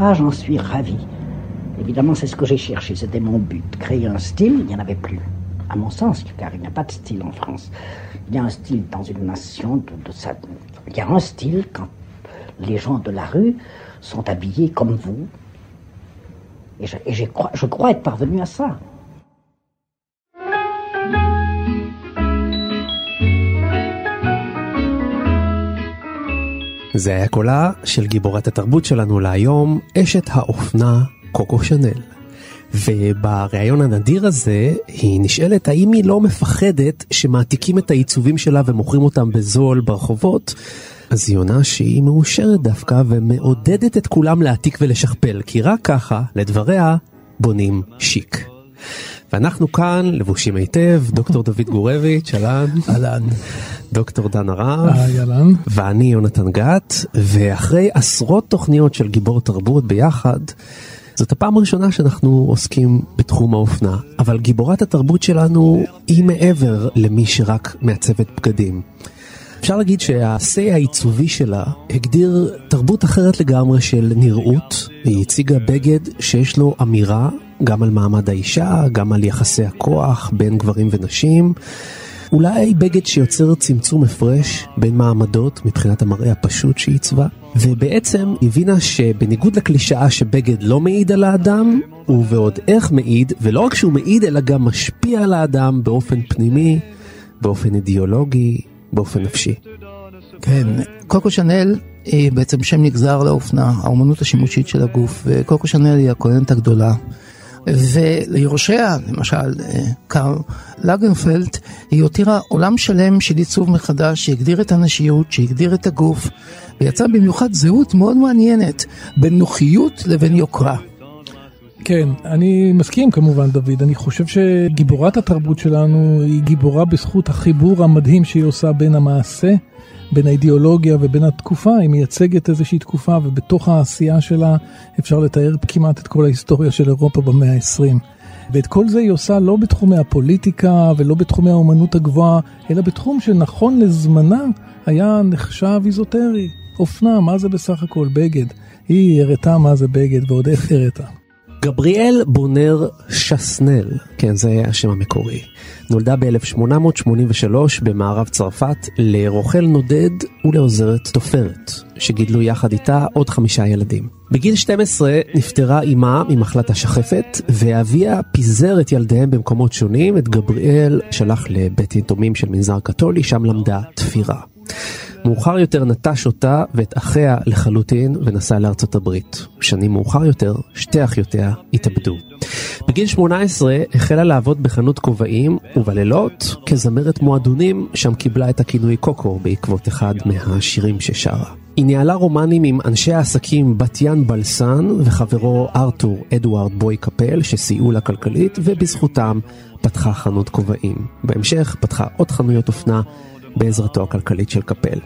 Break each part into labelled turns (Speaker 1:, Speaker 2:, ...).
Speaker 1: Ah, j'en suis ravi. Évidemment, c'est ce que j'ai cherché, c'était mon but. Créer un style, il n'y en avait plus. À mon sens, car il n'y a pas de style en France. Il y a un style dans une nation, de. Il y a un style quand les gens de la rue sont habillés comme vous. Et je crois être parvenu à ça.
Speaker 2: זה היה קולה של גיבורת התרבות שלנו להיום, אשת האופנה קוקו שנל. ובריאיון הנדיר הזה היא נשאלת האם היא לא מפחדת שמעתיקים את העיצובים שלה ומוכרים אותם בזול ברחובות. אז היא עונה שהיא מאושרת דווקא ומעודדת את כולם להעתיק ולשכפל, כי רק ככה, לדבריה, בונים שיק. ואנחנו כאן לבושים היטב, דוקטור דוד גורביץ', אהלן.
Speaker 3: אהלן.
Speaker 2: דוקטור דן הרב.
Speaker 3: אהלן.
Speaker 2: ואני יונתן גת, ואחרי עשרות תוכניות של גיבור תרבות ביחד, זאת הפעם הראשונה שאנחנו עוסקים בתחום האופנה, אבל גיבורת התרבות שלנו היא מעבר למי שרק מעצבת בגדים. אפשר להגיד שהשה העיצובי שלה הגדיר תרבות אחרת לגמרי של נראות, היא הציגה בגד שיש לו אמירה גם על מעמד האישה, גם על יחסי הכוח בין גברים ונשים. אולי בגד שיוצר צמצום הפרש בין מעמדות מבחינת המראה הפשוט שהיא עיצבה, ובעצם הבינה שבניגוד לקלישאה שבגד לא מעיד על האדם, הוא ועוד איך מעיד, ולא רק שהוא מעיד אלא גם משפיע על האדם באופן פנימי, באופן אידיאולוגי, באופן נפשי.
Speaker 3: כן, קוקו שנל היא בעצם שם נגזר לאופנה, האומנות השימושית של הגוף, וקוקו שנל היא הכהנת הגדולה. וליורשיה, למשל קארל לגנפלד, היא הותירה עולם שלם של עיצוב מחדש שהגדיר את הנשיות, שהגדיר את הגוף, ויצא במיוחד זהות מאוד מעניינת בין נוחיות לבין יוקרה.
Speaker 4: כן, אני מסכים כמובן דוד, אני חושב שגיבורת התרבות שלנו היא גיבורה בזכות החיבור המדהים שהיא עושה בין המעשה, בין האידיאולוגיה ובין התקופה, היא מייצגת איזושהי תקופה ובתוך העשייה שלה אפשר לתאר כמעט את כל ההיסטוריה של אירופה במאה ה-20. ואת כל זה היא עושה לא בתחומי הפוליטיקה ולא בתחומי האומנות הגבוהה, אלא בתחום שנכון לזמנה היה נחשב איזוטרי. אופנה, מה זה בסך הכל? בגד. היא הראתה מה זה בגד ועוד איך הראתה.
Speaker 2: גבריאל בונר שסנל, כן זה השם המקורי, נולדה ב-1883 במערב צרפת לרוכל נודד ולעוזרת תופרת, שגידלו יחד איתה עוד חמישה ילדים. בגיל 12 נפטרה אימה ממחלת השחפת, ואביה פיזר את ילדיהם במקומות שונים, את גבריאל שלח לבית יתומים של מנזר קתולי, שם למדה תפירה. מאוחר יותר נטש אותה ואת אחיה לחלוטין ונסע לארצות הברית. שנים מאוחר יותר, שתי אחיותיה התאבדו. בגיל 18 החלה לעבוד בחנות כובעים, ובלילות כזמרת מועדונים, שם קיבלה את הכינוי קוקו בעקבות אחד מהשירים ששרה. היא ניהלה רומנים עם אנשי העסקים בתיאן בלסן וחברו ארתור אדוארד בוי קפל שסייעו לה כלכלית ובזכותם פתחה חנות כובעים. בהמשך פתחה עוד חנויות אופנה בעזרתו הכלכלית של קפל.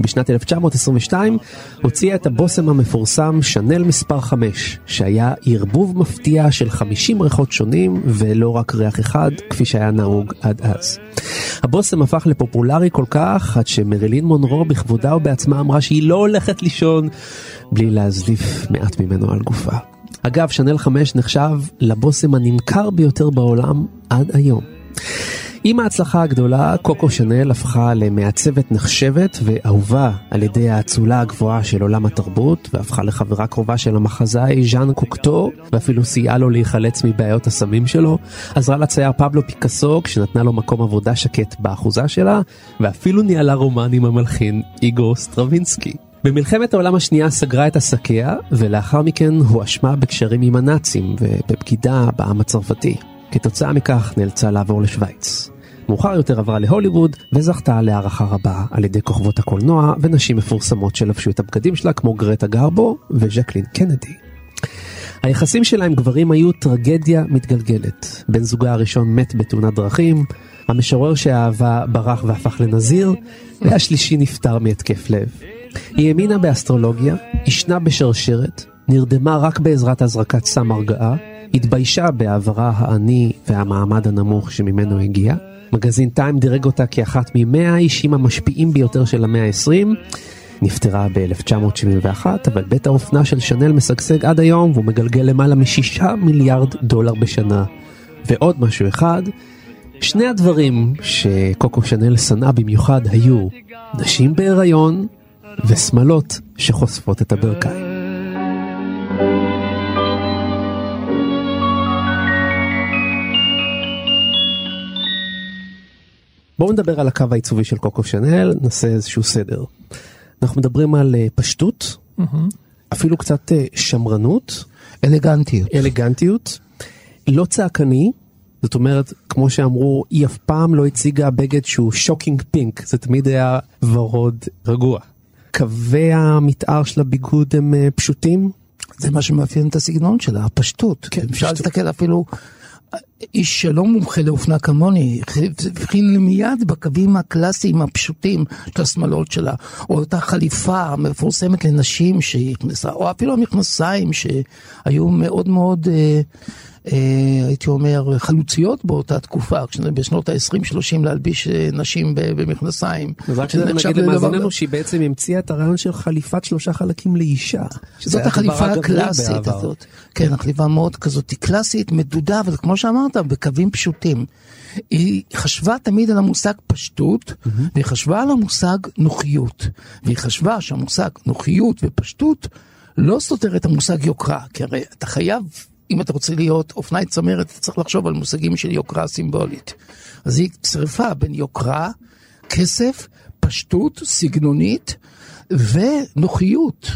Speaker 2: בשנת 1922 הוציאה את הבושם המפורסם שאנל מספר 5, שהיה ערבוב מפתיע של 50 ריחות שונים ולא רק ריח אחד, כפי שהיה נהוג עד אז. הבושם הפך לפופולרי כל כך, עד שמרילין מונרו בכבודה ובעצמה אמרה שהיא לא הולכת לישון בלי להזליף מעט ממנו על גופה. אגב, שאנל 5 נחשב לבושם הנמכר ביותר בעולם עד היום. עם ההצלחה הגדולה, קוקו שנל הפכה למעצבת נחשבת ואהובה על ידי האצולה הגבוהה של עולם התרבות, והפכה לחברה קרובה של המחזאי ז'אן קוקטו, ואפילו סייעה לו להיחלץ מבעיות הסמים שלו, עזרה לצייר פבלו פיקאסו כשנתנה לו מקום עבודה שקט באחוזה שלה, ואפילו ניהלה רומן עם המלחין איגור סטרווינסקי. במלחמת העולם השנייה סגרה את עסקיה, ולאחר מכן הואשמה בקשרים עם הנאצים ובבגידה בעם הצרפתי. כתוצאה מכך נאלצה לעבור לשוויץ. מאוחר יותר עברה להוליווד וזכתה להערכה רבה על ידי כוכבות הקולנוע ונשים מפורסמות שלבשו את הבגדים שלה כמו גרטה גרבו וז'קלין קנדי. היחסים שלה עם גברים היו טרגדיה מתגלגלת. בן זוגה הראשון מת בתאונת דרכים, המשורר שאהבה ברח והפך לנזיר, והשלישי נפטר מהתקף לב. היא האמינה באסטרולוגיה, עישנה בשרשרת, נרדמה רק בעזרת הזרקת סם הרגעה, התביישה בעברה העני והמעמד הנמוך שממנו הגיע. מגזין טיים דירג אותה כאחת ממאה האישים המשפיעים ביותר של המאה ה-20. נפטרה ב-1971, אבל בית האופנה של שנל משגשג עד היום והוא מגלגל למעלה משישה מיליארד דולר בשנה. ועוד משהו אחד, שני הדברים שקוקו שנל שנאה במיוחד היו נשים בהיריון ושמלות שחושפות את הברכיים. בואו נדבר על הקו העיצובי של קוקו שנל, נעשה איזשהו סדר. אנחנו מדברים על אה, פשטות, אפילו קצת אה, שמרנות,
Speaker 3: אלגנטיות.
Speaker 2: אלגנטיות, לא צעקני, זאת אומרת, כמו שאמרו, היא אף פעם לא הציגה בגד שהוא shocking pink, זה תמיד היה ורוד רגוע. קווי המתאר של הביגוד הם אה, פשוטים.
Speaker 3: זה מה שמאפיין את הסגנון שלה, הפשטות.
Speaker 2: כן,
Speaker 3: אפשר. להסתכל אפילו, איש שלא מומחה לאופנה כמוני, הבחין מיד בקווים הקלאסיים הפשוטים של השמאלות שלה, או אותה חליפה המפורסמת לנשים שהיא נכנסה, או אפילו המכנסיים שהיו מאוד מאוד, אה, הייתי אומר, חלוציות באותה תקופה, בשנות ה-20-30 להלביש אה, נשים במכנסיים.
Speaker 2: אז רק נגיד למאזיננו שהיא בעצם המציאה את הרעיון של חליפת שלושה חלקים לאישה.
Speaker 3: זאת החליפה הקלאסית. הזאת. כן, החליפה מאוד כזאת קלאסית, מדודה, אבל כמו שאמרת, בקווים פשוטים. היא חשבה תמיד על המושג פשטות, והיא חשבה על המושג נוחיות. והיא חשבה שהמושג נוחיות ופשטות לא סותר את המושג יוקרה, כי הרי אתה חייב, אם אתה רוצה להיות אופנאי צמרת, אתה צריך לחשוב על מושגים של יוקרה סימבולית. אז היא צריפה בין יוקרה, כסף, פשטות, סגנונית ונוחיות.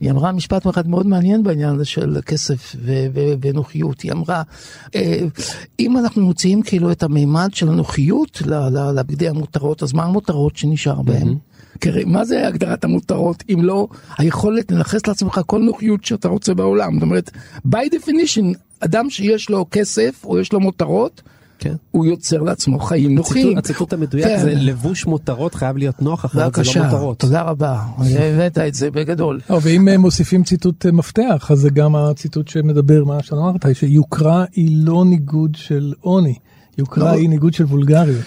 Speaker 3: היא אמרה משפט אחד מאוד מעניין בעניין הזה של כסף ו- ו- ונוחיות. היא אמרה, אה, אם אנחנו מוציאים כאילו את המימד של הנוחיות לבגדי המותרות, אז מה המותרות שנשאר בהם? כי מה זה הגדרת המותרות אם לא היכולת לנכס לעצמך כל נוחיות שאתה רוצה בעולם? זאת אומרת, by definition, אדם שיש לו כסף או יש לו מותרות,
Speaker 2: כן.
Speaker 3: הוא יוצר לעצמו חיים נוחים.
Speaker 2: הציטוט- המדויק
Speaker 3: כן.
Speaker 2: זה לבוש מותרות חייב להיות נוח אחרת זה לא מותרות.
Speaker 3: תודה רבה, הבאת את זה בגדול.
Speaker 4: לא, ואם אה, מוסיפים ציטוט אה, מפתח, אז זה גם הציטוט שמדבר, מה שאמרת, שיוקרה היא לא ניגוד של עוני, יוקרה
Speaker 3: לא.
Speaker 4: היא ניגוד של וולגריות.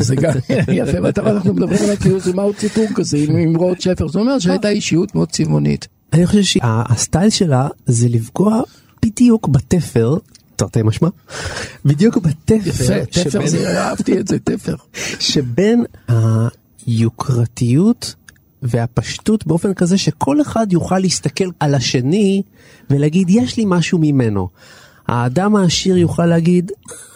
Speaker 3: זה גם יפה, ואתה אנחנו מדברים על כאילו זה מהו ציטור כזה עם רוט שפר, זאת אומרת שהייתה אישיות מאוד צבעונית.
Speaker 2: אני חושב שהסטייל שלה זה לפגוע בדיוק בתפר, תרתי משמע, בדיוק בתפר,
Speaker 3: תפר זה, אהבתי את זה, תפר.
Speaker 2: שבין היוקרתיות והפשטות באופן כזה שכל אחד יוכל להסתכל על השני ולהגיד יש לי משהו ממנו. האדם העשיר יוכל להגיד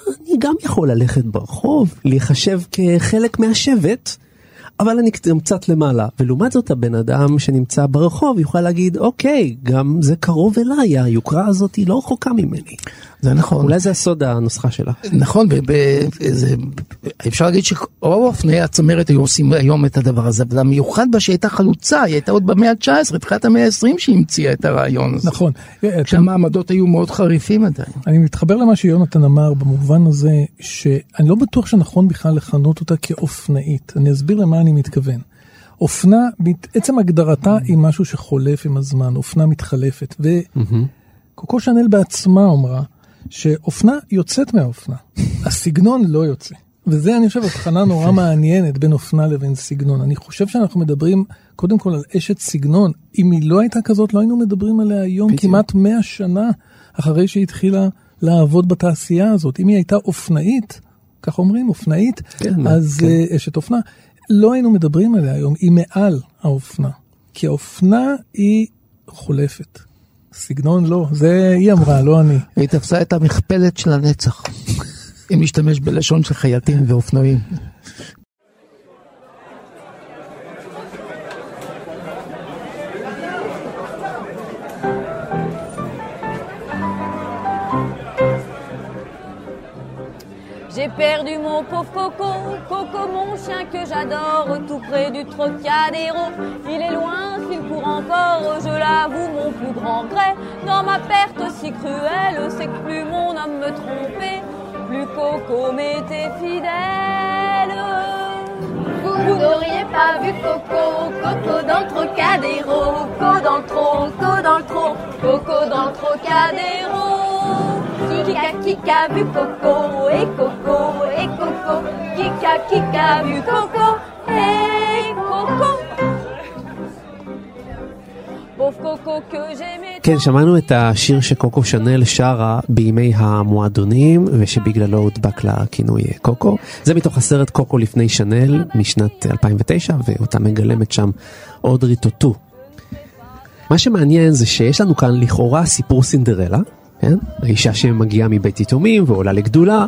Speaker 2: אני גם יכול ללכת ברחוב, להיחשב כחלק מהשבט, אבל אני גם קצת למעלה. ולעומת זאת הבן אדם שנמצא ברחוב יוכל להגיד אוקיי, גם זה קרוב אליי, היוקרה הזאת היא לא רחוקה ממני.
Speaker 3: זה נכון.
Speaker 2: אולי זה הסוד הנוסחה שלה.
Speaker 3: נכון, ב- ב- זה- אפשר להגיד שרוב אופני הצמרת היו עושים היום את הדבר הזה, אבל המיוחד בה שהיא הייתה חלוצה, היא הייתה עוד במאה ה-19, תחילת המאה ה-20 שהיא המציאה את הרעיון הזה.
Speaker 4: נכון. אה, אתה-
Speaker 3: כשהמעמדות היו מאוד חריפים עדיין.
Speaker 4: אני מתחבר למה שיונתן אמר במובן הזה שאני לא בטוח שנכון בכלל לכנות אותה כאופנאית. אני אסביר למה אני מתכוון. אופנה, עצם הגדרתה היא משהו שחולף עם הזמן, אופנה מתחלפת. וקוקו שנל בעצמה אמרה שאופנה יוצאת מהאופנה, הסגנון לא יוצא. וזה אני חושב הבחנה נורא מעניינת בין אופנה לבין סגנון. אני חושב שאנחנו מדברים קודם כל על אשת סגנון. אם היא לא הייתה כזאת לא היינו מדברים עליה היום
Speaker 2: בדיוק.
Speaker 4: כמעט 100 שנה אחרי שהיא התחילה לעבוד בתעשייה הזאת. אם היא הייתה אופנאית, כך אומרים, אופנאית,
Speaker 2: כן,
Speaker 4: אז
Speaker 2: כן.
Speaker 4: אה, אשת אופנה, לא היינו מדברים עליה היום, היא מעל האופנה. כי האופנה היא חולפת. סגנון לא, זה היא אמרה, לא אני.
Speaker 3: היא תפסה את המכפלת של הנצח. אם נשתמש בלשון של חייטים ואופנועים.
Speaker 5: J'ai perdu mon pauvre Coco, Coco mon chien que j'adore, tout près du Trocadéro. Il est loin, s'il court encore, je l'avoue, mon plus grand gré. Dans ma perte si cruelle, c'est que plus mon homme me trompait, plus Coco m'était fidèle. Vous n'auriez pas vu Coco, Coco dans le Trocadéro, Coco dans le tro, Coco dans le tro, Coco dans le Trocadéro. Kika, Kika vu Coco, et Coco, et Coco, Kika, Kika vu Coco, et Coco.
Speaker 2: כן, שמענו את השיר שקוקו שנל שרה בימי המועדונים ושבגללו הודבק לה כינוי קוקו. זה מתוך הסרט קוקו לפני שנל משנת 2009 ואותה מגלמת שם אודרי טוטו. מה שמעניין זה שיש לנו כאן לכאורה סיפור סינדרלה, כן? האישה שמגיעה מבית יתומים ועולה לגדולה,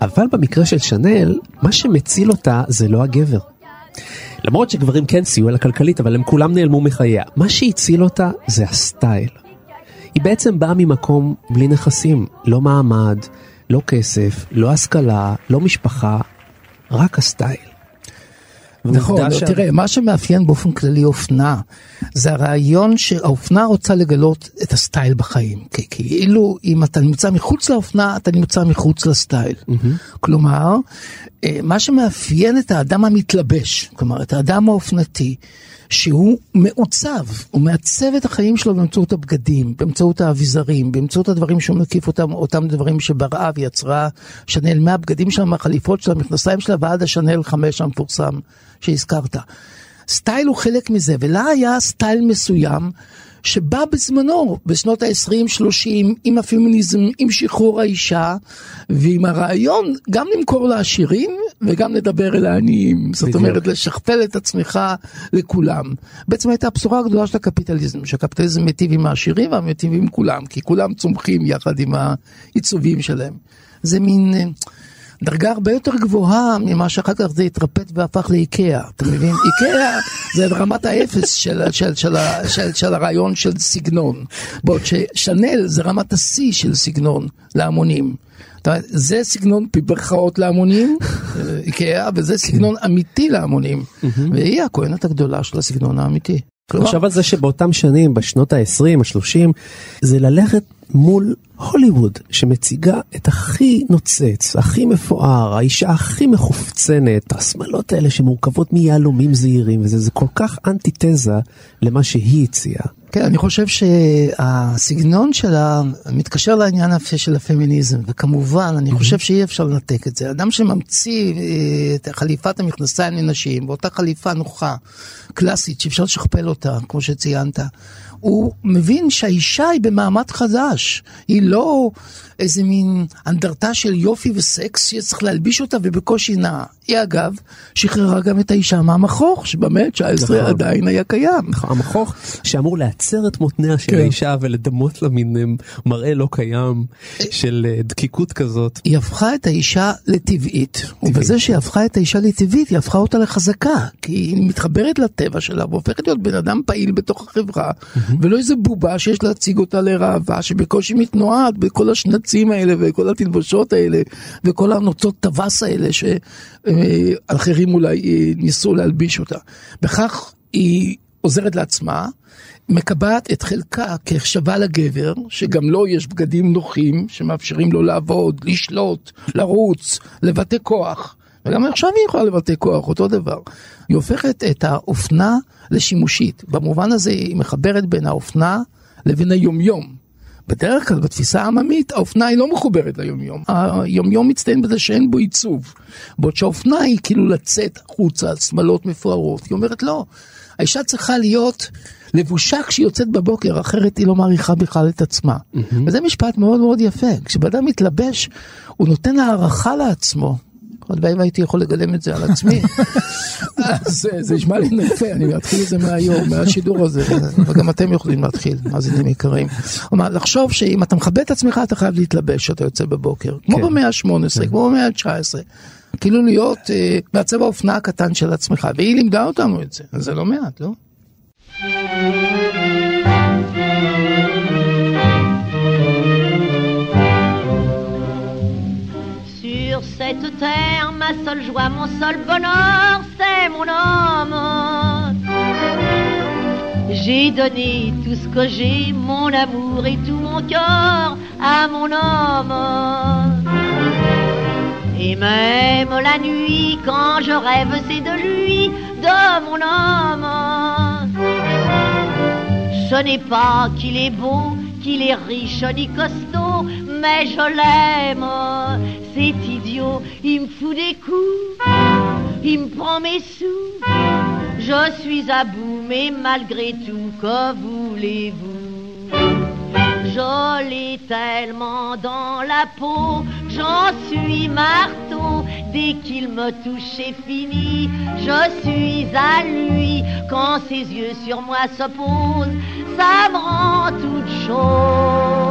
Speaker 2: אבל במקרה של שנל, מה שמציל אותה זה לא הגבר. למרות שגברים כן סייעו לה כלכלית, אבל הם כולם נעלמו מחייה. מה שהציל אותה זה הסטייל. היא בעצם באה ממקום בלי נכסים, לא מעמד, לא כסף, לא השכלה, לא משפחה, רק הסטייל.
Speaker 3: נכון, לא, ש... תראה, מה שמאפיין באופן כללי אופנה, זה הרעיון שהאופנה רוצה לגלות את הסטייל בחיים. כאילו אם אתה נמצא מחוץ לאופנה, אתה נמצא מחוץ לסטייל. Mm-hmm. כלומר, מה שמאפיין את האדם המתלבש, כלומר את האדם האופנתי, שהוא מעוצב, הוא מעצב את החיים שלו באמצעות הבגדים, באמצעות האביזרים, באמצעות הדברים שהוא מקיף אותם, אותם דברים שבראה ויצרה שנל מהבגדים שלה, מהחליפות שלה, המכנסיים שלה ועד השנל חמש המפורסם שהזכרת. style הוא חלק מזה, ולה היה style מסוים שבא בזמנו, בשנות ה-20-30, עם הפמיניזם, עם שחרור האישה, ועם הרעיון גם למכור לעשירים וגם לדבר אל העניים. זאת אומרת, לשכפל את עצמך לכולם. בעצם הייתה הבשורה הגדולה של הקפיטליזם, שהקפיטליזם מיטיב עם העשירים והמיטיב עם כולם, כי כולם צומחים יחד עם העיצובים שלהם. זה מין... דרגה הרבה יותר גבוהה ממה שאחר כך זה התרפט והפך לאיקאה, אתה מבין? איקאה זה רמת האפס של, של, של, של, של, של הרעיון של סגנון, בעוד ששנל זה רמת השיא של סגנון להמונים. זה סגנון במרכאות להמונים, איקאה, וזה סגנון אמיתי להמונים, והיא הכהנת הגדולה של הסגנון האמיתי.
Speaker 2: עכשיו על זה שבאותם שנים, בשנות ה-20, ה-30, זה ללכת מול הוליווד שמציגה את הכי נוצץ, הכי מפואר, האישה הכי מחופצנת, השמלות האלה שמורכבות מיהלומים זעירים, וזה זה כל כך אנטיתזה למה שהיא הציעה.
Speaker 3: כן, אני חושב שהסגנון שלה מתקשר לעניין של הפמיניזם, וכמובן, אני חושב שאי אפשר לנתק את זה. אדם שממציא אה, את חליפת המכנסיים לנשים, באותה חליפה נוחה, קלאסית, שאפשר לשכפל אותה, כמו שציינת, הוא מבין שהאישה היא במעמד חדש, היא לא איזה מין אנדרטה של יופי וסקס שצריך להלביש אותה ובקושי נעה. היא אגב שחררה גם את האישה מהמכוך, שבמאה ה-19 נכון. עדיין היה קיים.
Speaker 2: נכון, המכוך שאמור להצר את מותניה של כן. האישה ולדמות לה מין אה, מראה לא קיים של אה, דקיקות כזאת.
Speaker 3: היא הפכה את האישה לטבעית, ובזה שהיא הפכה את האישה לטבעית, היא הפכה אותה לחזקה, כי היא מתחברת לטבע שלה והופכת להיות בן אדם פעיל בתוך החברה, ולא איזה בובה שיש להציג אותה לראווה, שבקושי מתנועת בכל השנת הנוצים האלה וכל התלבושות האלה וכל הנוצות טווס האלה שאחרים אולי אה, ניסו להלביש אותה. בכך היא עוזרת לעצמה, מקבעת את חלקה כשווה לגבר, שגם לו יש בגדים נוחים שמאפשרים לו לעבוד, לשלוט, לרוץ, לבטא כוח. וגם עכשיו היא יכולה לבטא כוח, אותו דבר. היא הופכת את האופנה לשימושית. במובן הזה היא מחברת בין האופנה לבין היומיום. בדרך כלל בתפיסה העממית האופנה היא לא מחוברת ליומיום. היומיום מצטיין בזה שאין בו עיצוב. בעוד שהאופנה היא כאילו לצאת החוצה, שמלות מפוארות. היא אומרת לא, האישה צריכה להיות לבושה כשהיא יוצאת בבוקר, אחרת היא לא מעריכה בכלל את עצמה. Mm-hmm. וזה משפט מאוד מאוד יפה. כשבן מתלבש, הוא נותן הערכה לעצמו. הלוואי והייתי יכול לגלם את זה על עצמי. זה נשמע לי נפה, אני אתחיל את זה מהיום, מהשידור הזה, וגם אתם יכולים להתחיל, מאזינים יקרים. כלומר, לחשוב שאם אתה מכבד את עצמך, אתה חייב להתלבש כשאתה יוצא בבוקר, כמו כן. במאה ה-18, כן. כמו במאה ה-19. כאילו להיות אה, מעצב האופנה הקטן של עצמך, והיא לימדה אותנו את זה, זה לא מעט, לא?
Speaker 6: Ma seule joie, mon seul bonheur, c'est mon homme. J'ai donné tout ce que j'ai, mon amour et tout mon cœur à mon homme. Et même la nuit, quand je rêve, c'est de lui, de mon homme. Ce n'est pas qu'il est beau, qu'il est riche ni costaud, mais je l'aime. C'est il me fout des coups, il me prend mes sous. Je suis à bout, mais malgré tout, que voulez-vous? Je l'ai tellement dans la peau, j'en suis marteau. Dès qu'il me touche, c'est fini. Je suis à lui quand ses yeux sur moi se posent. Ça me rend toute chose.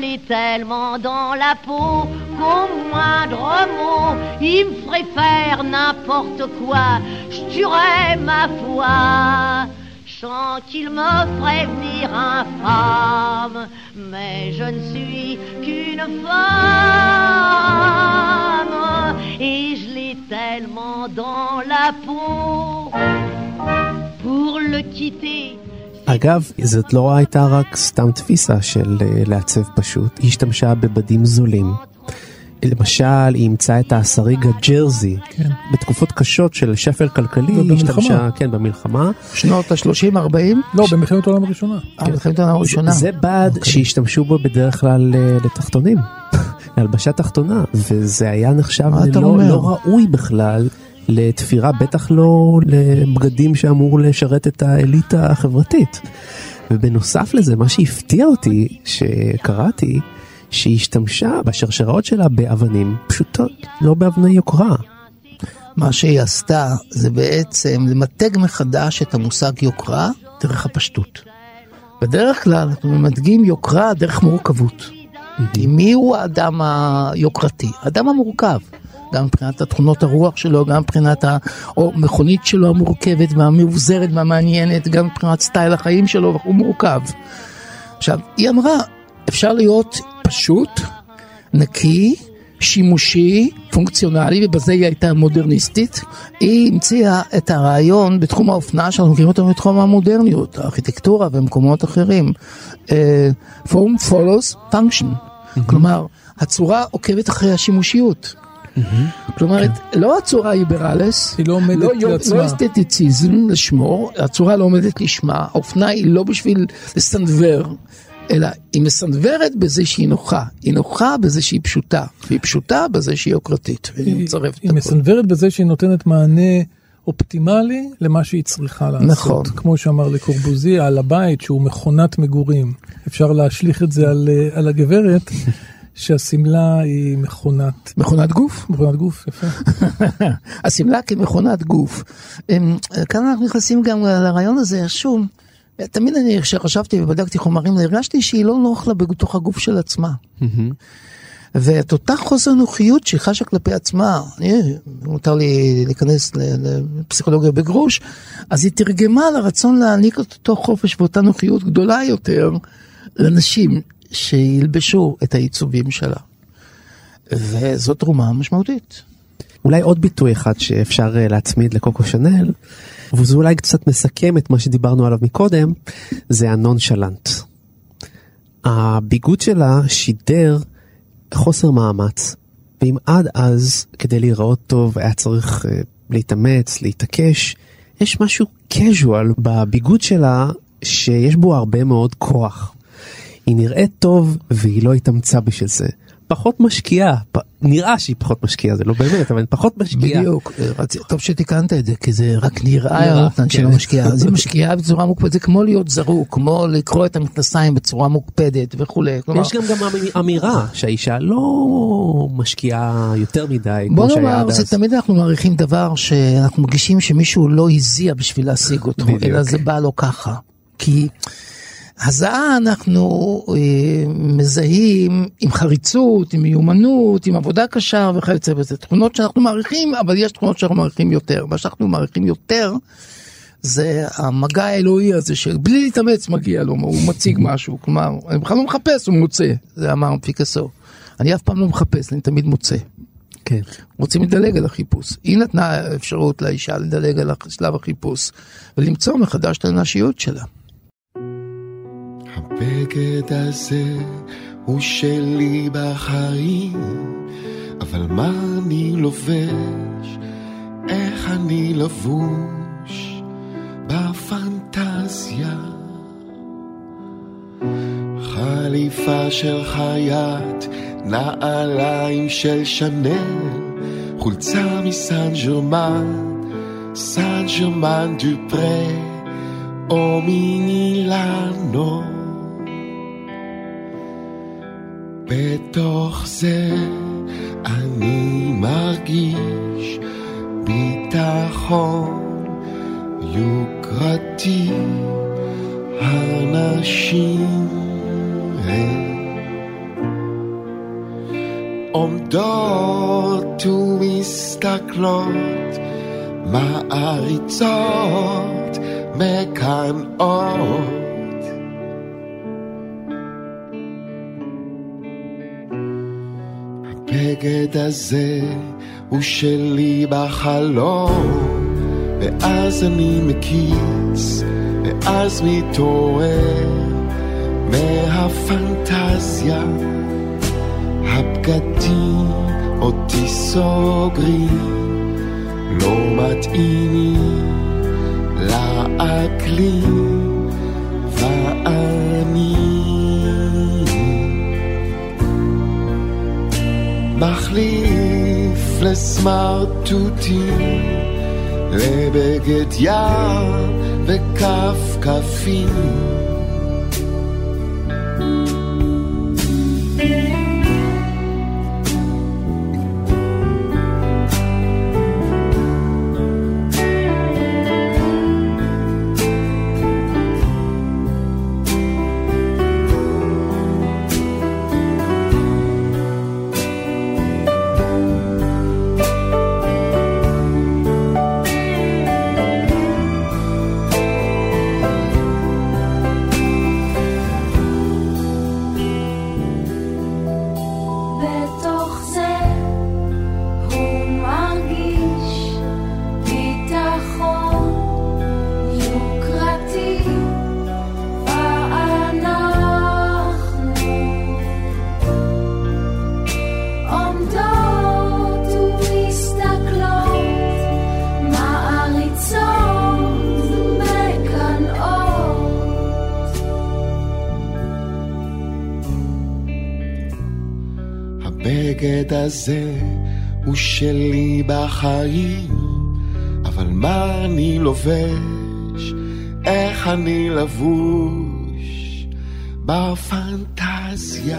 Speaker 6: L'ai tellement dans la peau qu'au moindre mot, il me ferait faire n'importe quoi. Je tuerais ma foi. Chant qu'il me ferait venir infâme, mais je ne suis qu'une femme et je l'ai tellement dans la peau pour le quitter.
Speaker 2: אגב, זאת לא הייתה רק סתם תפיסה של אה, לעצב פשוט, היא השתמשה בבדים זולים. למשל, היא אימצה את הסריג הג'רזי,
Speaker 4: כן.
Speaker 2: בתקופות קשות של שפל כלכלי, היא. השתמשה, כן, במלחמה.
Speaker 3: שנות ה-30-40,
Speaker 4: לא, במלחמת העולם הראשונה.
Speaker 3: מלחמת העולם הראשונה.
Speaker 2: זה בד שהשתמשו בו בדרך כלל אה, לתחתונים, להלבשה תחתונה, וזה היה נחשב לא? לא ראוי בכלל לתפירה, בטח לא לבגדים שאמור לשרת את האליטה החברתית. ובנוסף לזה, מה שהפתיע אותי, שקראתי, שהיא השתמשה בשרשראות שלה באבנים פשוטות, לא באבני יוקרה.
Speaker 3: מה שהיא עשתה זה בעצם למתג מחדש את המושג יוקרה דרך הפשטות. בדרך כלל אנחנו ממתגים יוקרה דרך מורכבות. כי מי הוא האדם היוקרתי? האדם המורכב. גם מבחינת התכונות הרוח שלו, גם מבחינת המכונית שלו המורכבת והמאובזרת והמעניינת, גם מבחינת סטייל החיים שלו, הוא מורכב. עכשיו, היא אמרה, אפשר להיות פשוט, נקי, שימושי, פונקציונלי, ובזה היא הייתה מודרניסטית. היא המציאה את הרעיון בתחום האופנה, שאנחנו מכירים אותו בתחום המודרניות, הארכיטקטורה ומקומות אחרים. אה, Form follows function. כלומר, הצורה עוקבת אחרי השימושיות. כלומר, לא הצורה היברלס,
Speaker 4: היא לא עומדת
Speaker 3: לא,
Speaker 4: לעצמה.
Speaker 3: לא אסתטיציזם לשמו, הצורה לא עומדת לשמה, האופנה היא לא בשביל לסנוור, אלא היא מסנוורת בזה שהיא נוחה, היא נוחה בזה שהיא פשוטה, והיא פשוטה בזה שהיא יוקרתית,
Speaker 4: היא, היא. מסנוורת בזה שהיא נותנת מענה אופטימלי למה שהיא צריכה לעשות.
Speaker 3: נכון.
Speaker 4: כמו שאמר לקורבוזי על הבית שהוא מכונת מגורים. אפשר להשליך את זה על, אה, על הגברת, שהשמלה היא מכונת,
Speaker 3: מכונת גוף.
Speaker 4: מכונת גוף, יפה.
Speaker 3: השמלה כמכונת גוף. אמ, כאן אנחנו נכנסים גם לרעיון הזה, שוב, תמיד אני, כשחשבתי ובדקתי חומרים, הרגשתי שהיא לא נוח לה בתוך הגוף של עצמה. ואת אותה חוסר נוחיות שהיא חשה כלפי עצמה, אני, מותר לי להיכנס לפסיכולוגיה בגרוש, אז היא תרגמה לרצון להעניק את אותו חופש ואותה נוחיות גדולה יותר לנשים שילבשו את העיצובים שלה. וזאת תרומה משמעותית.
Speaker 2: אולי עוד ביטוי אחד שאפשר אה, להצמיד לקוקו שנל, וזה אולי קצת מסכם את מה שדיברנו עליו מקודם, זה הנונשלנט. הביגוד שלה שידר חוסר מאמץ, ואם עד אז כדי להיראות טוב היה צריך אה, להתאמץ, להתעקש, יש משהו casual בביגוד שלה שיש בו הרבה מאוד כוח. היא נראית טוב והיא לא התאמצה בשביל זה. פחות משקיעה, פ... נראה שהיא פחות משקיעה, זה לא באמת, אבל פחות משקיעה.
Speaker 3: בדיוק, רצ- טוב שתיקנת את זה, כי זה רק נראה
Speaker 2: נראה,
Speaker 3: יונתן שלא
Speaker 2: כן.
Speaker 3: משקיעה, זה משקיעה בצורה מוקפדת, זה כמו להיות זרוק, כמו לקרוא את המכנסיים בצורה מוקפדת וכולי, כלומר,
Speaker 2: יש גם גם אמ- אמירה שהאישה לא משקיעה יותר מדי,
Speaker 3: בוא
Speaker 2: כמו שהיה עד
Speaker 3: נאמר, זה
Speaker 2: אז.
Speaker 3: תמיד אנחנו מעריכים דבר שאנחנו מרגישים שמישהו לא הזיע בשביל להשיג אותו. אלא זה בא לו ככה, כי הזעה אנחנו אה, מזהים עם חריצות, עם מיומנות, עם עבודה קשה וכיוצא בזה, תכונות שאנחנו מעריכים, אבל יש תכונות שאנחנו מעריכים יותר, מה שאנחנו מעריכים יותר זה המגע האלוהי הזה שבלי להתאמץ מגיע לו, הוא מציג משהו, כלומר, אני בכלל לא מחפש, הוא מוצא, זה אמר פיקאסו. אני אף פעם לא מחפש, אני תמיד מוצא.
Speaker 2: כן.
Speaker 3: רוצים לדלג על החיפוש. היא נתנה אפשרות לאישה לדלג על שלב החיפוש ולמצוא מחדש את הנשיות שלה.
Speaker 7: הבגד הזה הוא שלי בחיים, אבל מה אני לובש? איך אני לבוש בפנטזיה? חליפה של חייט, נעליים של שנל, חולצה מסן ג'רמן, סן ג'רמן דופרה, או מנילנו. בתוך זה אני מרגיש ביטחון יוקרתי, הנשים הן עומדות ומסתכלות, מעריצות, מקנאות. הבגד הזה הוא שלי בחלום, ואז אני מקיץ, ואז מתעורר מהפנטזיה. הבגדים אותי סוגרים, לא מתאימים לאקלים, ואני מחליף לסמרטוטים, לבגד ים וכפכפים. הזה הוא שלי בחיים, אבל מה אני לובש? איך אני לבוש בפנטזיה?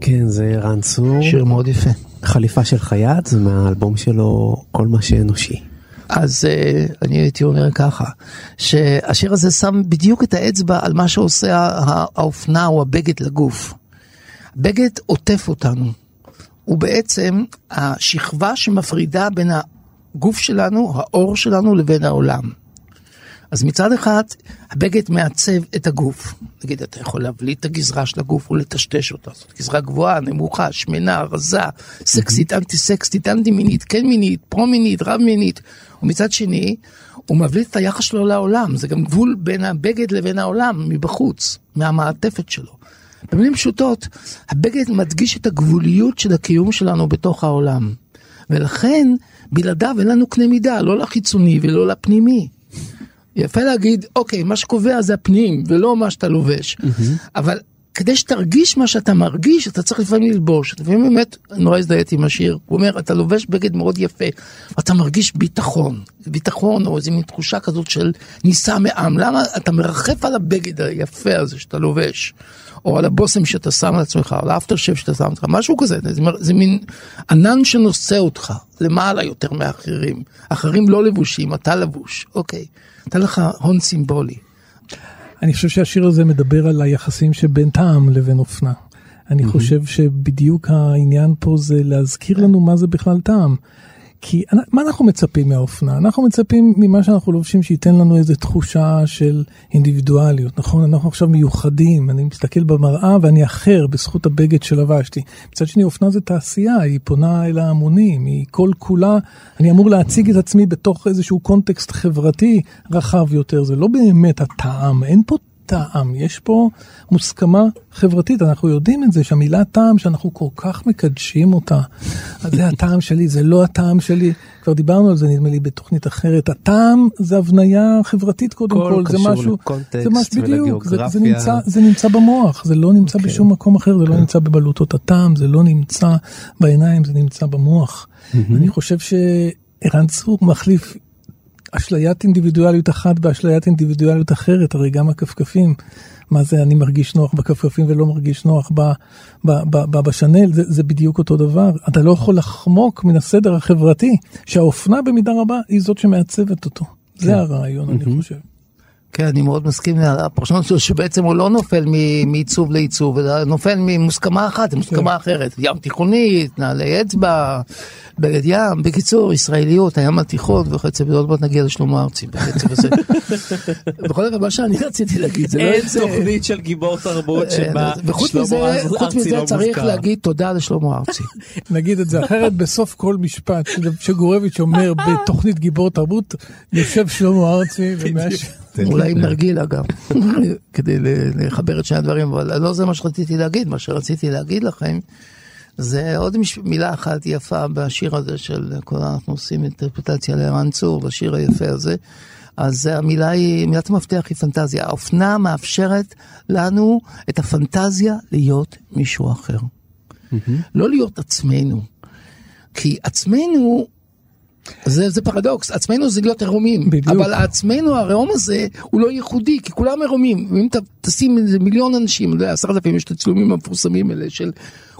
Speaker 2: כן, זה רן צור.
Speaker 3: שיר מאוד יפה.
Speaker 2: חליפה של חייט, זה מהאלבום שלו כל מה שאנושי.
Speaker 3: אז uh, אני הייתי אומר ככה, שהשיר הזה שם בדיוק את האצבע על מה שעושה ה- האופנה או הבגד לגוף. בגד עוטף אותנו. הוא בעצם השכבה שמפרידה בין הגוף שלנו, האור שלנו, לבין העולם. אז מצד אחד, הבגד מעצב את הגוף. נגיד, אתה יכול להבליט את הגזרה של הגוף ולטשטש אותה. זאת גזרה גבוהה, נמוכה, שמנה, רזה, סקסית, אנטי סקסית, אנטי מינית, כן מינית, פרו מינית, רב מינית. ומצד שני, הוא מבליט את היחס שלו לעולם. זה גם גבול בין הבגד לבין העולם, מבחוץ, מהמעטפת שלו. במילים פשוטות, הבגד מדגיש את הגבוליות של הקיום שלנו בתוך העולם. ולכן, בלעדיו אין לנו קנה מידה, לא לחיצוני ולא לפנימי. יפה להגיד, אוקיי, מה שקובע זה הפנים ולא מה שאתה לובש. אבל כדי שתרגיש מה שאתה מרגיש, אתה צריך לפעמים ללבוש. לפעמים באמת, נורא הזדהיתי עם השיר, הוא אומר, אתה לובש בגד מאוד יפה, ואתה מרגיש ביטחון. ביטחון או איזו מין תחושה כזאת של נישא מעם. למה אתה מרחף על הבגד היפה הזה שאתה לובש? או על הבושם שאתה שם על עצמך, או על האפטר שף שאתה שם על עצמך, משהו כזה, זה, זה מין ענן שנושא אותך למעלה יותר מאחרים. אחרים לא לבושים, אתה לבוש, אוקיי. נתן לך הון סימבולי.
Speaker 4: אני חושב שהשיר הזה מדבר על היחסים שבין טעם לבין אופנה. אני חושב שבדיוק העניין פה זה להזכיר לנו מה זה בכלל טעם. כי מה אנחנו מצפים מהאופנה? אנחנו מצפים ממה שאנחנו לובשים שייתן לנו איזו תחושה של אינדיבידואליות, נכון? אנחנו עכשיו מיוחדים, אני מסתכל במראה ואני אחר בזכות הבגד שלבשתי. מצד שני, אופנה זה תעשייה, היא פונה אל ההמונים, היא כל כולה, אני אמור להציג את עצמי בתוך איזשהו קונטקסט חברתי רחב יותר, זה לא באמת הטעם, אין פה טעם, יש פה מוסכמה חברתית, אנחנו יודעים את זה, שהמילה טעם שאנחנו כל כך מקדשים אותה, אז זה הטעם שלי, זה לא הטעם שלי, כבר דיברנו על זה נדמה לי בתוכנית אחרת, הטעם זה הבניה חברתית קודם
Speaker 2: הכל
Speaker 4: כל, זה משהו, זה משהו בדיוק, זה, זה. נמצא, זה נמצא במוח, זה לא נמצא בשום מקום אחר, זה לא נמצא בבלוטות הטעם, זה לא נמצא בעיניים, זה נמצא במוח. אני חושב שערן צור מחליף אשליית אינדיבידואליות אחת באשליית אינדיבידואליות אחרת, הרי גם הכפכפים, מה זה אני מרגיש נוח בכפכפים ולא מרגיש נוח ב, ב, ב, ב, בשנל, זה, זה בדיוק אותו דבר. אתה לא יכול לחמוק מן הסדר החברתי, שהאופנה במידה רבה היא זאת שמעצבת אותו. זה הרעיון, אני חושב.
Speaker 3: כן, אני מאוד מסכים לפרשנות שלו, שבעצם הוא לא נופל מעיצוב לעיצוב, אלא נופל ממוסכמה אחת למוסכמה אחרת. ים תיכונית, נעלי אצבע, בגד ים, בקיצור, ישראליות, הים התיכון וכיוצא בזה, עוד מעט נגיע לשלמה ארצי בקצב הזה. בכל אופן, מה שאני רציתי להגיד, זה לא
Speaker 2: אין. תוכנית של גיבור תרבות שבה
Speaker 3: וחוץ
Speaker 2: שלמה
Speaker 3: מזה,
Speaker 2: ארצי
Speaker 3: חוץ מזה
Speaker 2: לא
Speaker 3: צריך
Speaker 2: מוזכר.
Speaker 3: להגיד תודה לשלמה ארצי.
Speaker 4: נגיד את זה אחרת, בסוף כל משפט שגורביץ' אומר בתוכנית גיבור תרבות, יושב שלמה ארצי ומאשר.
Speaker 3: אולי עם נרגילה גם, כדי לחבר את שני הדברים, אבל לא זה מה שרציתי להגיד, מה שרציתי להגיד לכם, זה עוד מש- מילה אחת יפה בשיר הזה של כל אנחנו עושים אינטרפרטציה לערן צור, בשיר היפה הזה. אז המילה היא, מילת המפתח היא פנטזיה. האופנה מאפשרת לנו את הפנטזיה להיות מישהו אחר. לא להיות עצמנו. כי עצמנו זה, זה פרדוקס, עצמנו זה להיות עירומים. אבל עצמנו העירום הזה הוא לא ייחודי, כי כולם עירומים, ואם ת, תשים איזה מיליון אנשים, יודע, עשרת אלפים יש את הצילומים המפורסמים האלה של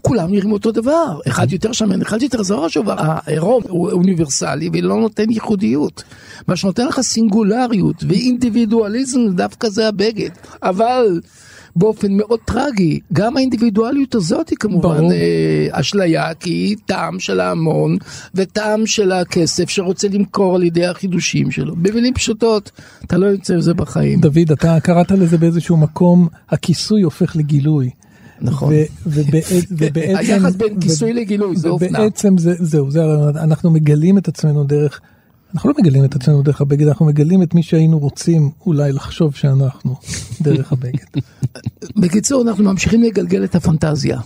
Speaker 3: כולם נראים אותו דבר, אחד יותר שמן, אחד יותר זה לא חשוב, העירום הוא אוניברסלי ולא נותן ייחודיות, מה שנותן לך סינגולריות ואינדיבידואליזם דווקא זה הבגד, אבל באופן מאוד טרגי, גם האינדיבידואליות הזאת היא כמובן. אה, אשליה, כי היא טעם של ההמון וטעם של הכסף שרוצה למכור על ידי החידושים שלו. במילים פשוטות, אתה לא יוצא מזה בחיים.
Speaker 4: דוד, אתה קראת לזה באיזשהו מקום, הכיסוי הופך לגילוי.
Speaker 3: נכון.
Speaker 4: ובעצם...
Speaker 3: היחס בין כיסוי לגילוי, זה אופנה.
Speaker 4: ובעצם זה, זהו, זה אנחנו מגלים את עצמנו דרך, אנחנו לא מגלים את עצמנו דרך הבגד, אנחנו מגלים את מי שהיינו רוצים אולי לחשוב שאנחנו דרך הבגד.
Speaker 3: בקיצור, אנחנו ממשיכים לגלגל את הפנטזיה.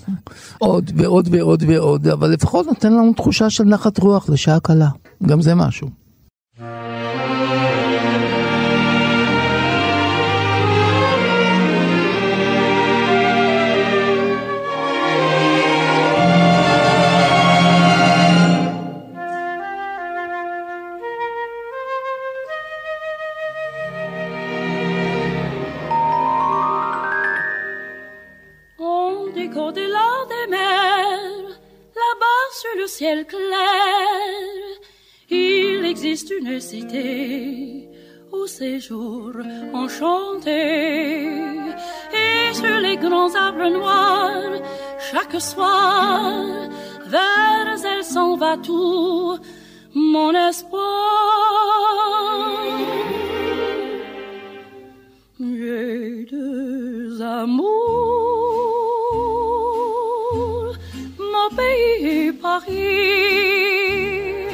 Speaker 3: עוד ועוד ועוד ועוד, אבל לפחות נותן לנו תחושה של נחת רוח לשעה קלה. גם זה משהו.
Speaker 8: Ciel clair, il existe une cité au séjour enchanté. Et sur les grands arbres noirs, chaque soir, vers elle s'en va tout mon espoir. J'ai deux amours, Paris.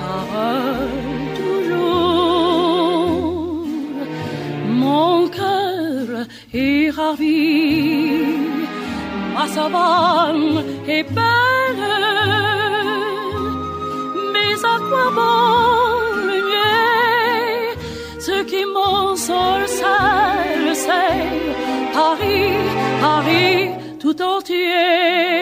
Speaker 8: Pareil toujours, mon cœur est ravi, ma savane est belle, mais à quoi bon le nier Ce qui m'ensorcelle, c'est Paris, Paris tout entier.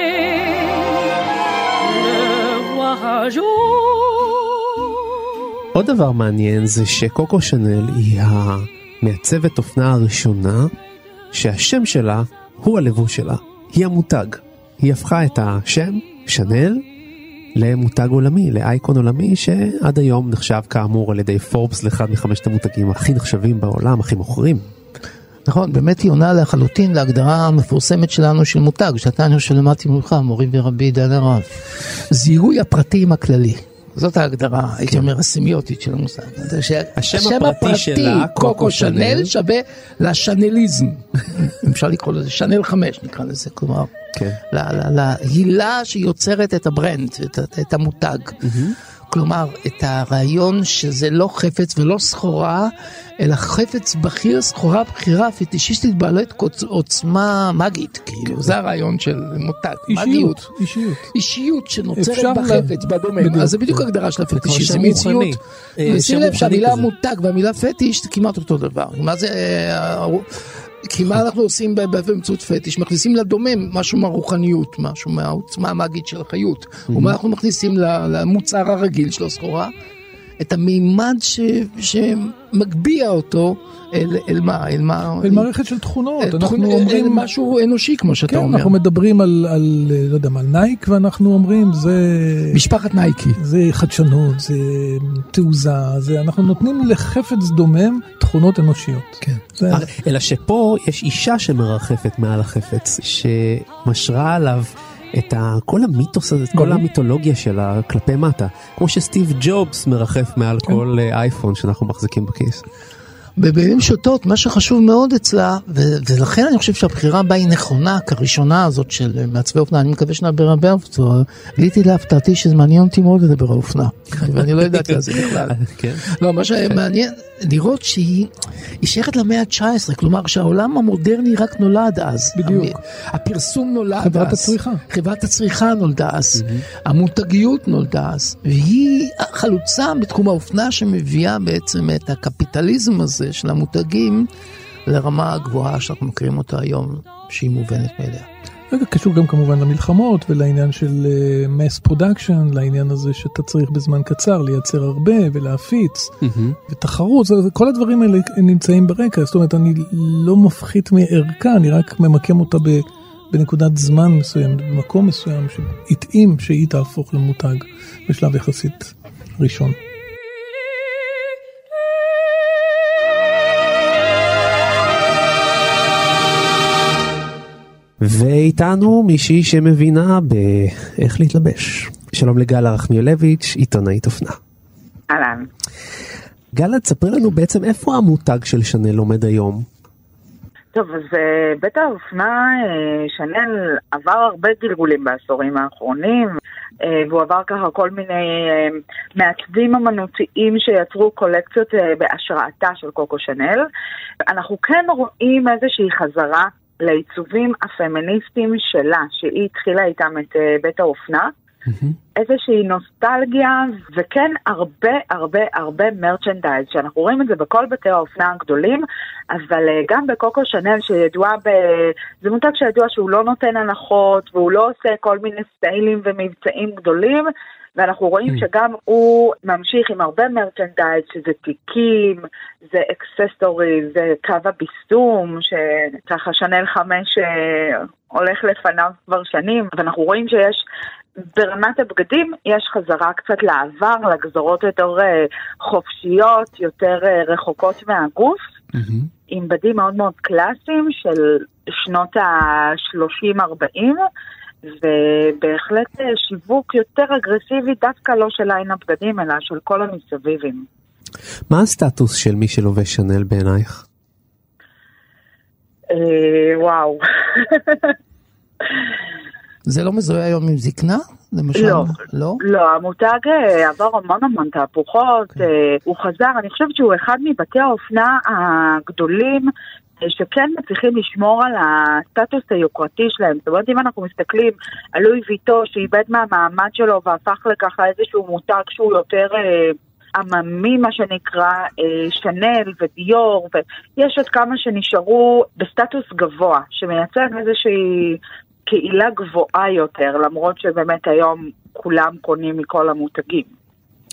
Speaker 2: עוד דבר מעניין זה שקוקו שנל היא המעצבת אופנה הראשונה שהשם שלה הוא הלבוש שלה, היא המותג. היא הפכה את השם, שנל, למותג עולמי, לאייקון עולמי שעד היום נחשב כאמור על ידי פורבס לאחד מחמשת המותגים הכי נחשבים בעולם, הכי מוכרים.
Speaker 3: נכון, באמת היא עונה לחלוטין להגדרה המפורסמת שלנו של מותג, שאתה אני חושב שלמדתי ממך, מורי ורבי דן הרב. זיהוי הפרטי עם הכללי. זאת ההגדרה, הייתי אומר, הסמיוטית של המושג. זה שה-
Speaker 2: השם הפרטי שלה,
Speaker 3: קוקו
Speaker 2: קוקו
Speaker 3: שנל,
Speaker 2: שנל.
Speaker 3: שווה לשנליזם. אפשר לקרוא לזה שנל חמש נקרא לזה, כלומר,
Speaker 2: כן.
Speaker 3: להילה שיוצרת את ה brand, את, את המותג. כלומר, את הרעיון שזה לא חפץ ולא סחורה, אלא חפץ בכיר, סחורה בכירה, פטישיסטית בעלת עוצמה מגית, כאילו, זה הרעיון של מותג, מגיות.
Speaker 4: אישיות, אישיות.
Speaker 3: אישיות
Speaker 4: אפשר
Speaker 3: שנוצרת
Speaker 4: לה-
Speaker 3: בחפץ, בדומם,
Speaker 4: בדיוק.
Speaker 3: אז זה בדיוק הגדרה של הפטישיזם,
Speaker 2: שם
Speaker 3: מציאות.
Speaker 2: רוחני. אה,
Speaker 3: לב שהמילה. מותג והמילה פטיש זה כמעט אותו דבר. מה זה, אה, כי מה אנחנו עושים באמצעות פטיש? מכניסים לדומם משהו מהרוחניות, משהו מהעוצמה המאגית של החיות. ומה אנחנו מכניסים למוצר הרגיל של הסחורה? את המימד ש- שמגביה אותו אל, אל מה? אל מה?
Speaker 4: אל מערכת של תכונות,
Speaker 3: אל
Speaker 4: אנחנו
Speaker 3: תכון- אל
Speaker 4: אומרים,
Speaker 3: משהו אנושי כמו שאתה
Speaker 4: כן,
Speaker 3: אומר.
Speaker 4: אנחנו מדברים על, על, לא יודע מה, על נייק, ואנחנו אומרים, זה...
Speaker 3: משפחת נייקי.
Speaker 4: זה חדשנות, זה תעוזה, זה, אנחנו נותנים לחפץ דומם תכונות אנושיות.
Speaker 3: כן.
Speaker 4: זה,
Speaker 2: אה, אלא שפה יש אישה שמרחפת מעל החפץ, שמשרה עליו את ה... כל המיתוס הזה, את כל
Speaker 4: ברור.
Speaker 2: המיתולוגיה שלה כלפי מטה. כמו שסטיב ג'ובס מרחף מעל כל אה, אייפון שאנחנו מחזיקים בכיס.
Speaker 3: במילים פשוטות, מה שחשוב מאוד אצלה, ו- ולכן אני חושב שהבחירה בה היא נכונה, כראשונה הזאת של אה, מעצבי אופנה, אני מקווה שנדבר הרבה על אופנה, גיליתי להפתעתי שזה מעניין אותי מאוד לדבר על אופנה, ואני לא ידעתי על זה בכלל.
Speaker 2: כן.
Speaker 3: לא, מה שמעניין, לראות שהיא היא שייכת למאה ה-19, כלומר שהעולם המודרני רק נולד אז.
Speaker 4: בדיוק.
Speaker 3: הפרסום נולד אז.
Speaker 4: חברת הצריכה.
Speaker 3: חברת הצריכה נולדה אז, המותגיות נולדה אז, והיא החלוצה בתחום האופנה שמביאה בעצם את הקפיטליזם הזה של המותגים לרמה הגבוהה שאנחנו מכירים אותה היום, שהיא מובנת מאליה.
Speaker 4: זה קשור גם כמובן למלחמות ולעניין של mass production, לעניין הזה שאתה צריך בזמן קצר לייצר הרבה ולהפיץ, ותחרות, זה- זה- כל הדברים האלה נמצאים ברקע, זאת אומרת אני לא מפחית מערכה, אני רק ממקם אותה ב, בנקודת זמן מסוים, במקום מסוים שהתאים שהיא תהפוך למותג בשלב יחסית ראשון.
Speaker 2: ואיתנו מישהי שמבינה באיך להתלבש. שלום לגלה רחמיאלביץ', עיתונאית אופנה.
Speaker 9: אהלן.
Speaker 2: גלה, תספרי לנו בעצם איפה המותג של שנל עומד היום.
Speaker 9: טוב, אז אה, בית האופנה אה, שנל עבר הרבה גלגולים בעשורים האחרונים, אה, והוא עבר ככה כל מיני מעצבים אמנותיים שיצרו קולקציות בהשראתה של קוקו שנל. אנחנו כן רואים איזושהי חזרה לעיצובים הפמיניסטיים שלה, שהיא התחילה איתם את אה, בית האופנה. איזושהי נוסטלגיה, וכן הרבה הרבה הרבה מרצ'נדייז, שאנחנו רואים את זה בכל בתי האופנה הגדולים, אבל אה, גם בקוקו שנל שידועה ב... זה מותג שידוע שהוא לא נותן הנחות, והוא לא עושה כל מיני סיילים ומבצעים גדולים, ואנחנו רואים שגם הוא ממשיך עם הרבה merchandise, שזה תיקים, זה accessory, זה קו הבישום, שככה שנל חמש אה, הולך לפניו כבר שנים, ואנחנו רואים שיש ברמת הבגדים יש חזרה קצת לעבר, לגזרות יותר אה, חופשיות, יותר אה, רחוקות מהגוף, עם בדים מאוד מאוד קלאסיים של שנות ה-30-40, ובהחלט אה, שיווק יותר אגרסיבי, דווקא לא של ליין הבגדים, אלא של כל המסביבים.
Speaker 2: מה הסטטוס של מי שלובש שנל בעינייך?
Speaker 9: אה, וואו.
Speaker 3: זה לא מזוהה היום עם זקנה? למשל?
Speaker 9: לא.
Speaker 3: לא?
Speaker 9: לא, המותג עבר המון המון תהפוכות, אה, הוא חזר, אני חושבת שהוא אחד מבתי האופנה הגדולים שכן מצליחים לשמור על הסטטוס היוקרתי שלהם. זאת אומרת, אם אנחנו מסתכלים על לואי ויטו שאיבד מהמעמד שלו והפך לככה איזשהו מותג שהוא יותר... אה, עממי מה שנקרא, אה, שנל ודיור, ויש עוד כמה שנשארו בסטטוס גבוה, שמייצג איזושהי קהילה גבוהה יותר, למרות שבאמת היום כולם קונים מכל המותגים.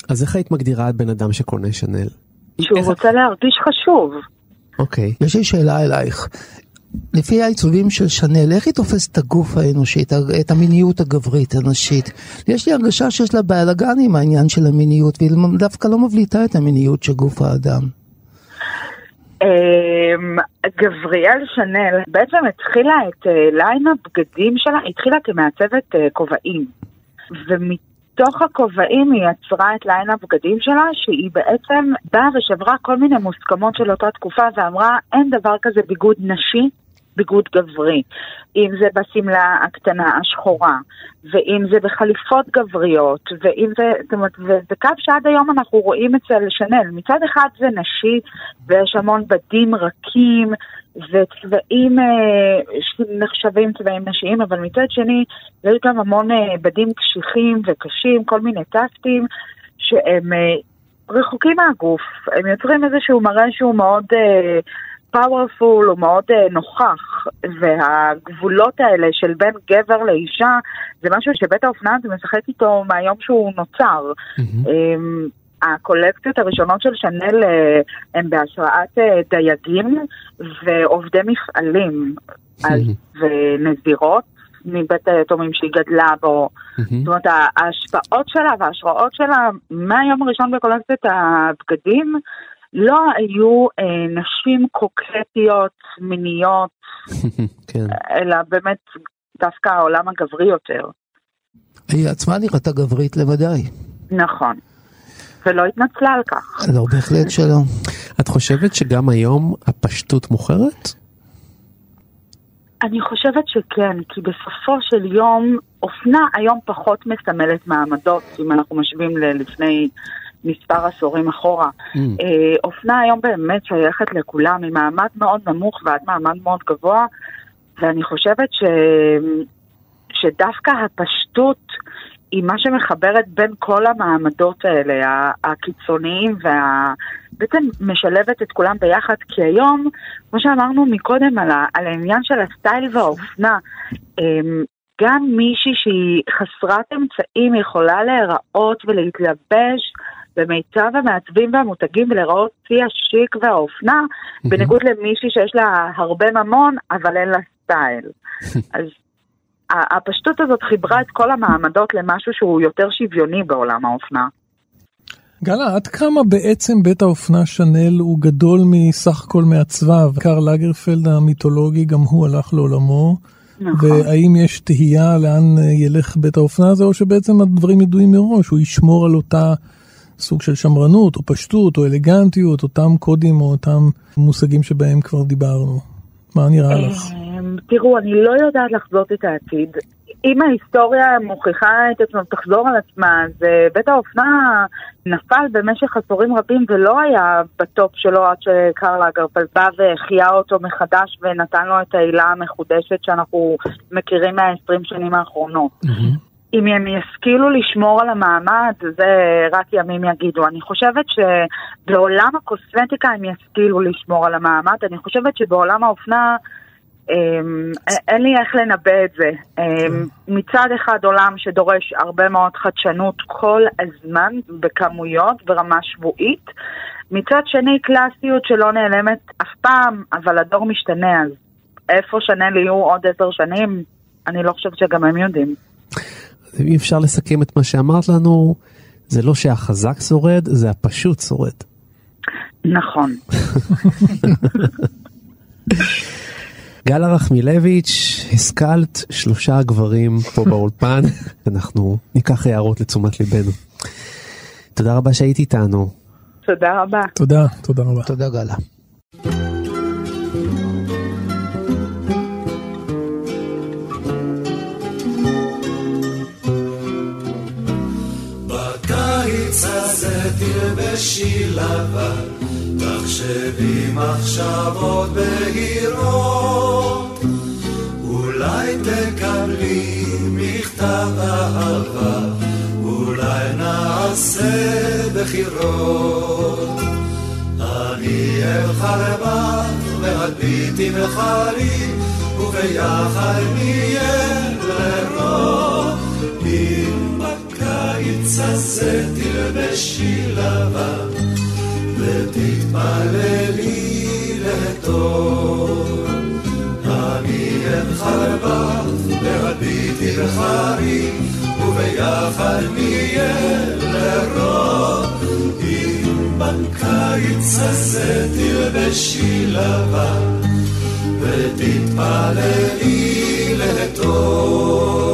Speaker 2: אז איך היית מגדירה את בן אדם שקונה שנל?
Speaker 9: שהוא
Speaker 2: איך-
Speaker 9: רוצה להרגיש חשוב.
Speaker 2: אוקיי.
Speaker 3: יש לי שאלה אלייך. לפי העיצובים של שנל, איך היא תופסת את הגוף האנושי, את המיניות הגברית הנשית? יש לי הרגשה שיש לה בלאגן עם העניין של המיניות, והיא דווקא לא מבליטה את המיניות של גוף האדם.
Speaker 9: אמ, גבריאל שנל בעצם התחילה את אה, ליין הבגדים שלה, התחילה כמעצבת אה, כובעים. בתוך הכובעים היא יצרה את ליין הבגדים שלה, שהיא בעצם באה ושברה כל מיני מוסכמות של אותה תקופה ואמרה, אין דבר כזה ביגוד נשי, ביגוד גברי. אם זה בשמלה הקטנה השחורה, ואם זה בחליפות גבריות, ואם זה, זאת אומרת, וזה קו שעד היום אנחנו רואים אצל שנל. מצד אחד זה נשי, ויש המון בדים רכים, וצבעים אה, שנחשבים צבעים נשיים, אבל מצד שני יש גם המון אה, בדים קשיחים וקשים, כל מיני טקטים שהם אה, רחוקים מהגוף. הם יוצרים איזשהו מראה שהוא מאוד פאורפול, הוא מאוד נוכח, והגבולות האלה של בין גבר לאישה זה משהו שבית האופנה זה משחק איתו מהיום שהוא נוצר. Mm-hmm. הקולקציות הראשונות של שנל אה, הן בהשראת אה, דייגים ועובדי מפעלים ונזירות מבית היתומים שהיא גדלה בו. זאת אומרת, ההשפעות שלה וההשראות שלה מהיום הראשון בקולקציית הבגדים לא היו אה, נשים קוקטיות, מיניות, כן. אלא באמת דווקא העולם הגברי יותר.
Speaker 3: היא עצמה נראתה גברית למדי.
Speaker 9: נכון. ולא התנצלה על כך.
Speaker 3: לא, בהחלט שלא.
Speaker 2: את חושבת שגם היום הפשטות מוכרת?
Speaker 9: אני חושבת שכן, כי בסופו של יום, אופנה היום פחות מסמלת מעמדות, אם אנחנו משווים ללפני מספר עשורים אחורה. Mm. אה, אופנה היום באמת שייכת לכולם, ממעמד מאוד נמוך ועד מעמד מאוד גבוה, ואני חושבת ש... שדווקא הפשטות היא מה שמחברת בין כל המעמדות האלה, הקיצוניים וה... בעצם משלבת את כולם ביחד, כי היום, כמו שאמרנו מקודם על, ה... על העניין של הסטייל והאופנה, אמ, גם מישהי שהיא חסרת אמצעים יכולה להיראות ולהתלבש במיטב המעצבים והמותגים ולהיראות שיא השיק והאופנה, mm-hmm. בניגוד למישהי שיש לה הרבה ממון, אבל אין לה סטייל. אז הפשטות הזאת חיברה את כל המעמדות למשהו שהוא יותר שוויוני בעולם האופנה.
Speaker 4: גלה, עד כמה בעצם בית האופנה שנל הוא גדול מסך כל מעצביו? קרל לגרפלד המיתולוגי גם הוא הלך לעולמו. נכון. והאם יש תהייה לאן ילך בית האופנה הזה, או שבעצם הדברים ידועים מראש, הוא ישמור על אותה סוג של שמרנות, או פשטות, או אלגנטיות, אותם קודים, או אותם מושגים שבהם כבר דיברנו. מה נראה לך?
Speaker 9: אמ, תראו, אני לא יודעת לחזות את העתיד. אם ההיסטוריה מוכיחה את עצמה, תחזור על עצמה, אז אה, בית האופנה נפל במשך עשורים רבים ולא היה בטופ שלו עד שקרל אגרפל בא והחייה אותו מחדש ונתן לו את העילה המחודשת שאנחנו מכירים מה-20 שנים האחרונות. Mm-hmm. אם הם ישכילו לשמור על המעמד, זה רק ימים יגידו. אני חושבת שבעולם הקוסמטיקה הם ישכילו לשמור על המעמד, אני חושבת שבעולם האופנה... אמ, אין לי איך לנבא את זה. אמ, מצד אחד עולם שדורש הרבה מאוד חדשנות כל הזמן, בכמויות, ברמה שבועית. מצד שני קלאסיות שלא נעלמת אף פעם, אבל הדור משתנה, אז איפה שנל יהיו עוד עשר שנים, אני לא חושבת שגם הם יודעים.
Speaker 2: אם אפשר לסכם את מה שאמרת לנו, זה לא שהחזק שורד, זה הפשוט שורד.
Speaker 9: נכון.
Speaker 2: גלה רחמילביץ', השכלת שלושה גברים פה באולפן, אנחנו ניקח הערות לתשומת ליבנו. תודה רבה שהיית איתנו.
Speaker 9: תודה רבה.
Speaker 4: תודה, תודה רבה.
Speaker 3: תודה גלה.
Speaker 10: תלבשי לבן תחשבי מחשבות בהירות, אולי תקבלי מכתב אהבה, אולי נעשה בחירות. אני אלך לבד והביטי בחרי, וביחד נהיה לרוב. הזה תלבשי לבן ותתפללי לטוב. אני אינך לבד, והביטי בחרי, וביחד נהיה לרוב. אם בקיץ הזה תלבשי לבן, ותתפללי לטוב.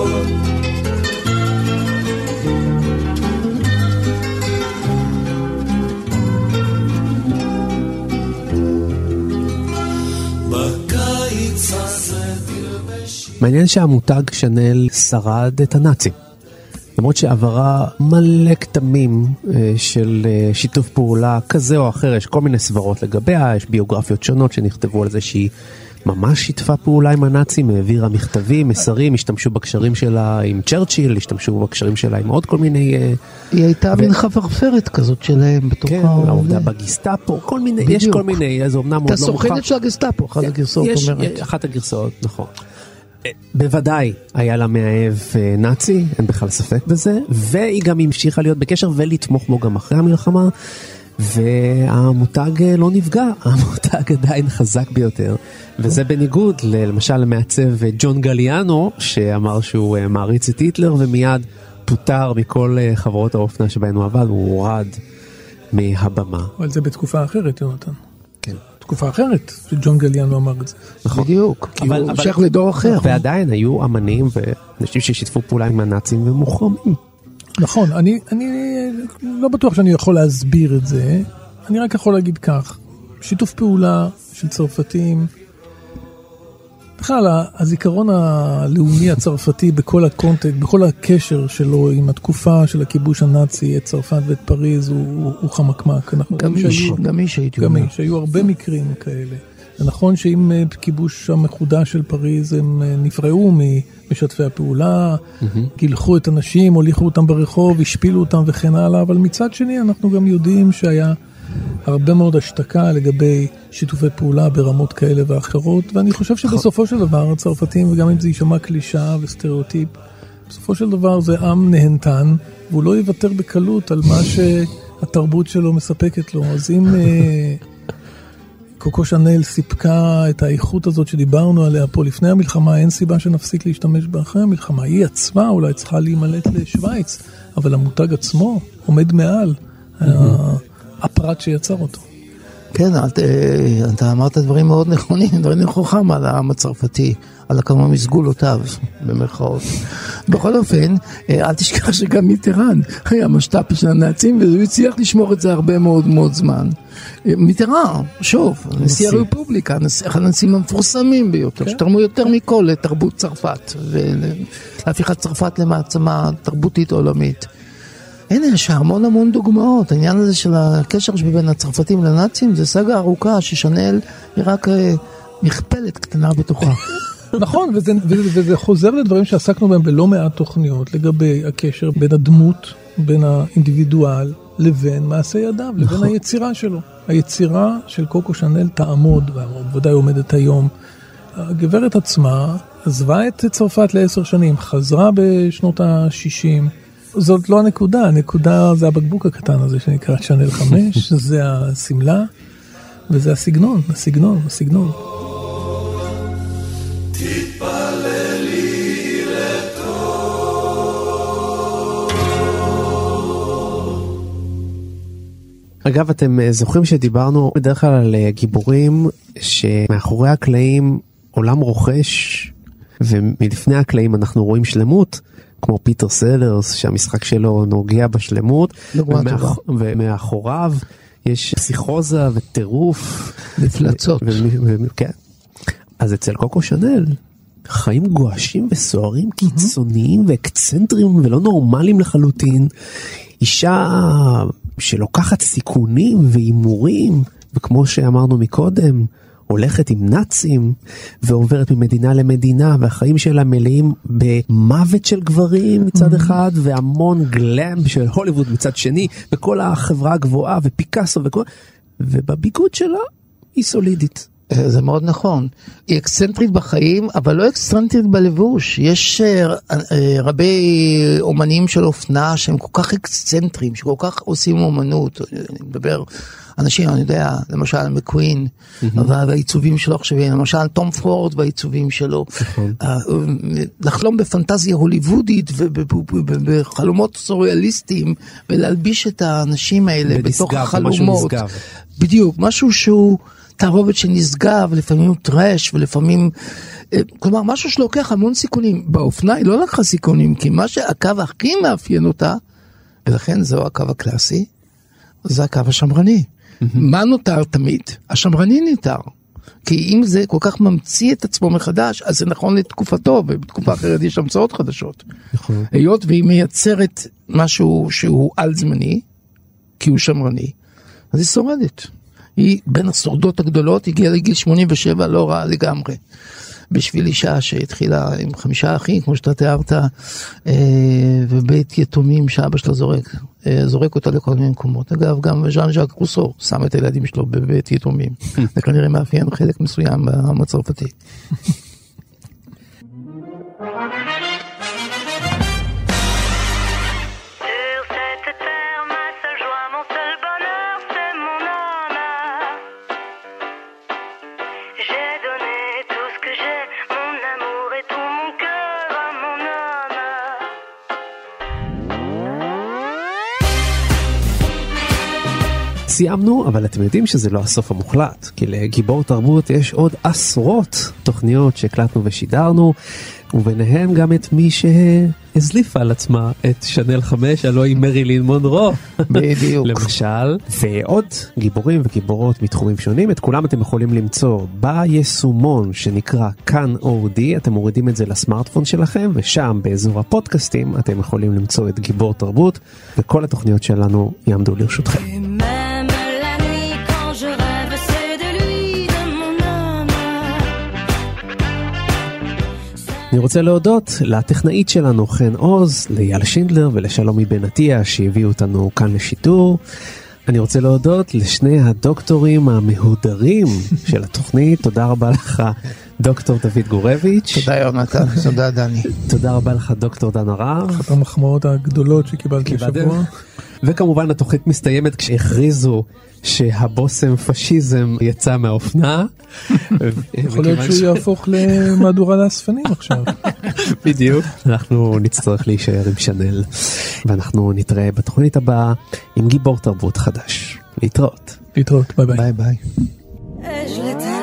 Speaker 2: מעניין שהמותג שנל שרד את הנאצים. למרות שעברה מלא כתמים אה, של אה, שיתוף פעולה כזה או אחר, יש כל מיני סברות לגביה, יש ביוגרפיות שונות שנכתבו על זה שהיא ממש שיתפה פעולה עם הנאצים, העבירה מכתבים, מסרים, השתמשו בקשרים שלה עם צ'רצ'יל, השתמשו בקשרים שלה עם עוד כל מיני... אה,
Speaker 3: היא הייתה מין חפרפרת כזאת שלהם בתוך
Speaker 2: כן, העובדה בגסטאפו, כל מיני, יש כל מיני, זה אומנם עוד לא
Speaker 3: מוכח. אתה סוכנת של הגסטאפו, אחת הגרסאות אומרת.
Speaker 2: אחת הגרסאות, נכון. בוודאי היה לה מאהב אה, נאצי, אין בכלל ספק בזה, והיא גם המשיכה להיות בקשר ולתמוך בו גם אחרי המלחמה, והמותג אה, לא נפגע, המותג עדיין חזק ביותר, וזה בניגוד למשל למעצב אה, ג'ון גליאנו, שאמר שהוא מעריץ את היטלר ומיד פוטר מכל חברות האופנה שבהן הוא עבד, הוא הורד מהבמה.
Speaker 4: אבל זה בתקופה אחרת, יונתן. תקופה אחרת, שג'ון גליאנו אמר את זה.
Speaker 3: נכון. בדיוק, כי הוא המשך לדור אחר.
Speaker 2: ועדיין היו אמנים ואנשים ששיתפו פעולה עם הנאצים ומוחרמים.
Speaker 4: נכון, אני, אני לא בטוח שאני יכול להסביר את זה, אני רק יכול להגיד כך, שיתוף פעולה של צרפתים בכלל, הזיכרון הלאומי הצרפתי בכל הקונטקסט, בכל הקשר שלו עם התקופה של הכיבוש הנאצי, את צרפת ואת פריז, הוא, הוא חמקמק.
Speaker 3: גמיש, גמיש הייתי
Speaker 4: אומר. גמיש, היו הרבה מקרים כאלה. זה נכון שעם אה, כיבוש המחודש של פריז הם אה, נפרעו משתפי הפעולה, mm-hmm. גילחו את הנשים, הוליכו אותם ברחוב, השפילו אותם וכן הלאה, אבל מצד שני אנחנו גם יודעים שהיה הרבה מאוד השתקה לגבי שיתופי פעולה ברמות כאלה ואחרות, ואני חושב שבסופו של דבר הצרפתים, וגם אם זה יישמע קלישאה וסטריאוטיפ, בסופו של דבר זה עם נהנתן, והוא לא יוותר בקלות על מה שהתרבות שלו מספקת לו. אז אם אה, קוקו שנל סיפקה את האיכות הזאת שדיברנו עליה פה לפני המלחמה, אין סיבה שנפסיק להשתמש בה אחרי המלחמה. היא עצמה אולי צריכה להימלט לשוויץ, אבל המותג עצמו עומד מעל. הפרט שיצר אותו.
Speaker 3: כן, את, אתה אמרת דברים מאוד נכונים, דברים נכוחם על העם הצרפתי, על כמה מסגולותיו, במרכאות. בכל אופן, אל תשכח שגם מיטרן היה משת"פ של הנאצים, והוא הצליח לשמור את זה הרבה מאוד מאוד זמן. מיטרן, שוב, נשיא הרפובליקה, אחד הנשיאים המפורסמים ביותר, כן. שתרמו יותר מכל לתרבות צרפת, ולהפיכת צרפת למעצמה תרבותית עולמית. הנה, יש המון המון דוגמאות. העניין הזה של הקשר שבין הצרפתים לנאצים זה סאגה ארוכה ששנל היא רק אה, מכפלת קטנה בתוכה.
Speaker 4: נכון, וזה, וזה, וזה חוזר לדברים שעסקנו בהם בלא מעט תוכניות לגבי הקשר בין הדמות, בין האינדיבידואל, לבין מעשה ידיו, לבין נכון. היצירה שלו. היצירה של קוקו שנל תעמוד, ובוודאי עומדת היום. הגברת עצמה עזבה את צרפת לעשר שנים, חזרה בשנות ה-60. זאת לא הנקודה, הנקודה זה הבקבוק הקטן הזה שנקרא צ'אנל 5, זה השמלה וזה הסגנון, הסגנון, הסגנון.
Speaker 2: אגב, אתם אה, זוכרים שדיברנו בדרך כלל על אה, גיבורים שמאחורי הקלעים עולם רוכש ומלפני הקלעים אנחנו רואים שלמות, כמו פיטר סלרס שהמשחק שלו נוגע בשלמות, ומאח... ומאחוריו יש פסיכוזה וטירוף.
Speaker 3: מפלצות.
Speaker 2: כן. אז אצל קוקו שנל חיים גועשים וסוערים קיצוניים ואקצנטריים ולא נורמליים לחלוטין. אישה שלוקחת סיכונים והימורים, וכמו שאמרנו מקודם, הולכת עם נאצים ועוברת ממדינה למדינה והחיים שלה מלאים במוות של גברים מצד mm-hmm. אחד והמון גלאם של הוליווד מצד שני וכל החברה הגבוהה ופיקאסו וכל ובביגוד שלה היא סולידית.
Speaker 3: אה, זה מאוד נכון. היא אקסצנטרית בחיים, אבל לא אקסצנטרית בלבוש. יש אה, אה, רבי אומנים של אופנה שהם כל כך אקסצנטרים, שכל כך עושים אומנות. אני מדבר אנשים, אני יודע, למשל מקווין, והעיצובים שלו עכשיו, למשל תום פורד והעיצובים שלו. נכון. לחלום בפנטזיה הוליוודית ובחלומות סוריאליסטיים, ולהלביש את האנשים האלה בתוך החלומות. בדיוק, משהו שהוא... תערובת של נשגב, לפעמים טראש ולפעמים... אה, כלומר, משהו שלוקח המון סיכונים. באופנה היא לא לקחה סיכונים, כי מה שהקו הכי מאפיין אותה, ולכן זהו הקו הקלאסי, זה הקו השמרני. מה נותר תמיד? השמרני נותר. כי אם זה כל כך ממציא את עצמו מחדש, אז זה נכון לתקופתו, ובתקופה אחרת יש המצאות חדשות.
Speaker 2: נכון.
Speaker 3: היות והיא מייצרת משהו שהוא על זמני, כי הוא שמרני, אז היא שורדת. היא בין השורדות הגדולות, הגיעה לגיל 87 לא רע לגמרי. בשביל אישה שהתחילה עם חמישה אחים, כמו שאתה תיארת, אה, ובית יתומים שאבא שלה זורק, אה, זורק אותה לכל מיני מקומות. אגב, גם ז'אן ז'אק רוסו שם את הילדים שלו בבית יתומים. זה כנראה מאפיין חלק מסוים בעם הצרפתי.
Speaker 2: סיימנו, אבל אתם יודעים שזה לא הסוף המוחלט, כי לגיבור תרבות יש עוד עשרות תוכניות שהקלטנו ושידרנו, וביניהם גם את מי שהזליפה על עצמה את שנל 5, הלוא היא מרילין מונרו.
Speaker 3: בדיוק.
Speaker 2: למשל, ועוד גיבורים וגיבורות מתחומים שונים, את כולם אתם יכולים למצוא ביישומון שנקרא כאן אודי, אתם מורידים את זה לסמארטפון שלכם, ושם באזור הפודקאסטים אתם יכולים למצוא את גיבור תרבות, וכל התוכניות שלנו יעמדו לרשותכם. אני רוצה להודות לטכנאית שלנו חן עוז, לאייל שינדלר ולשלומי בן עטיה שהביאו אותנו כאן לשידור. אני רוצה להודות לשני הדוקטורים המהודרים של התוכנית, תודה רבה לך דוקטור דוד גורביץ'.
Speaker 3: תודה יונתן, תודה דני.
Speaker 2: תודה רבה לך דוקטור דן הרב.
Speaker 4: אחת המחמאות הגדולות שקיבלתי? השבוע.
Speaker 2: וכמובן התוכנית מסתיימת כשהכריזו שהבושם פשיזם יצא מהאופנה.
Speaker 4: יכול להיות שהוא יהפוך למהדורה לאספנים עכשיו.
Speaker 2: בדיוק. אנחנו נצטרך להישאר עם שנל. ואנחנו נתראה בתוכנית הבאה עם גיבור תרבות חדש. להתראות.
Speaker 4: להתראות, ביי ביי.
Speaker 3: ביי ביי.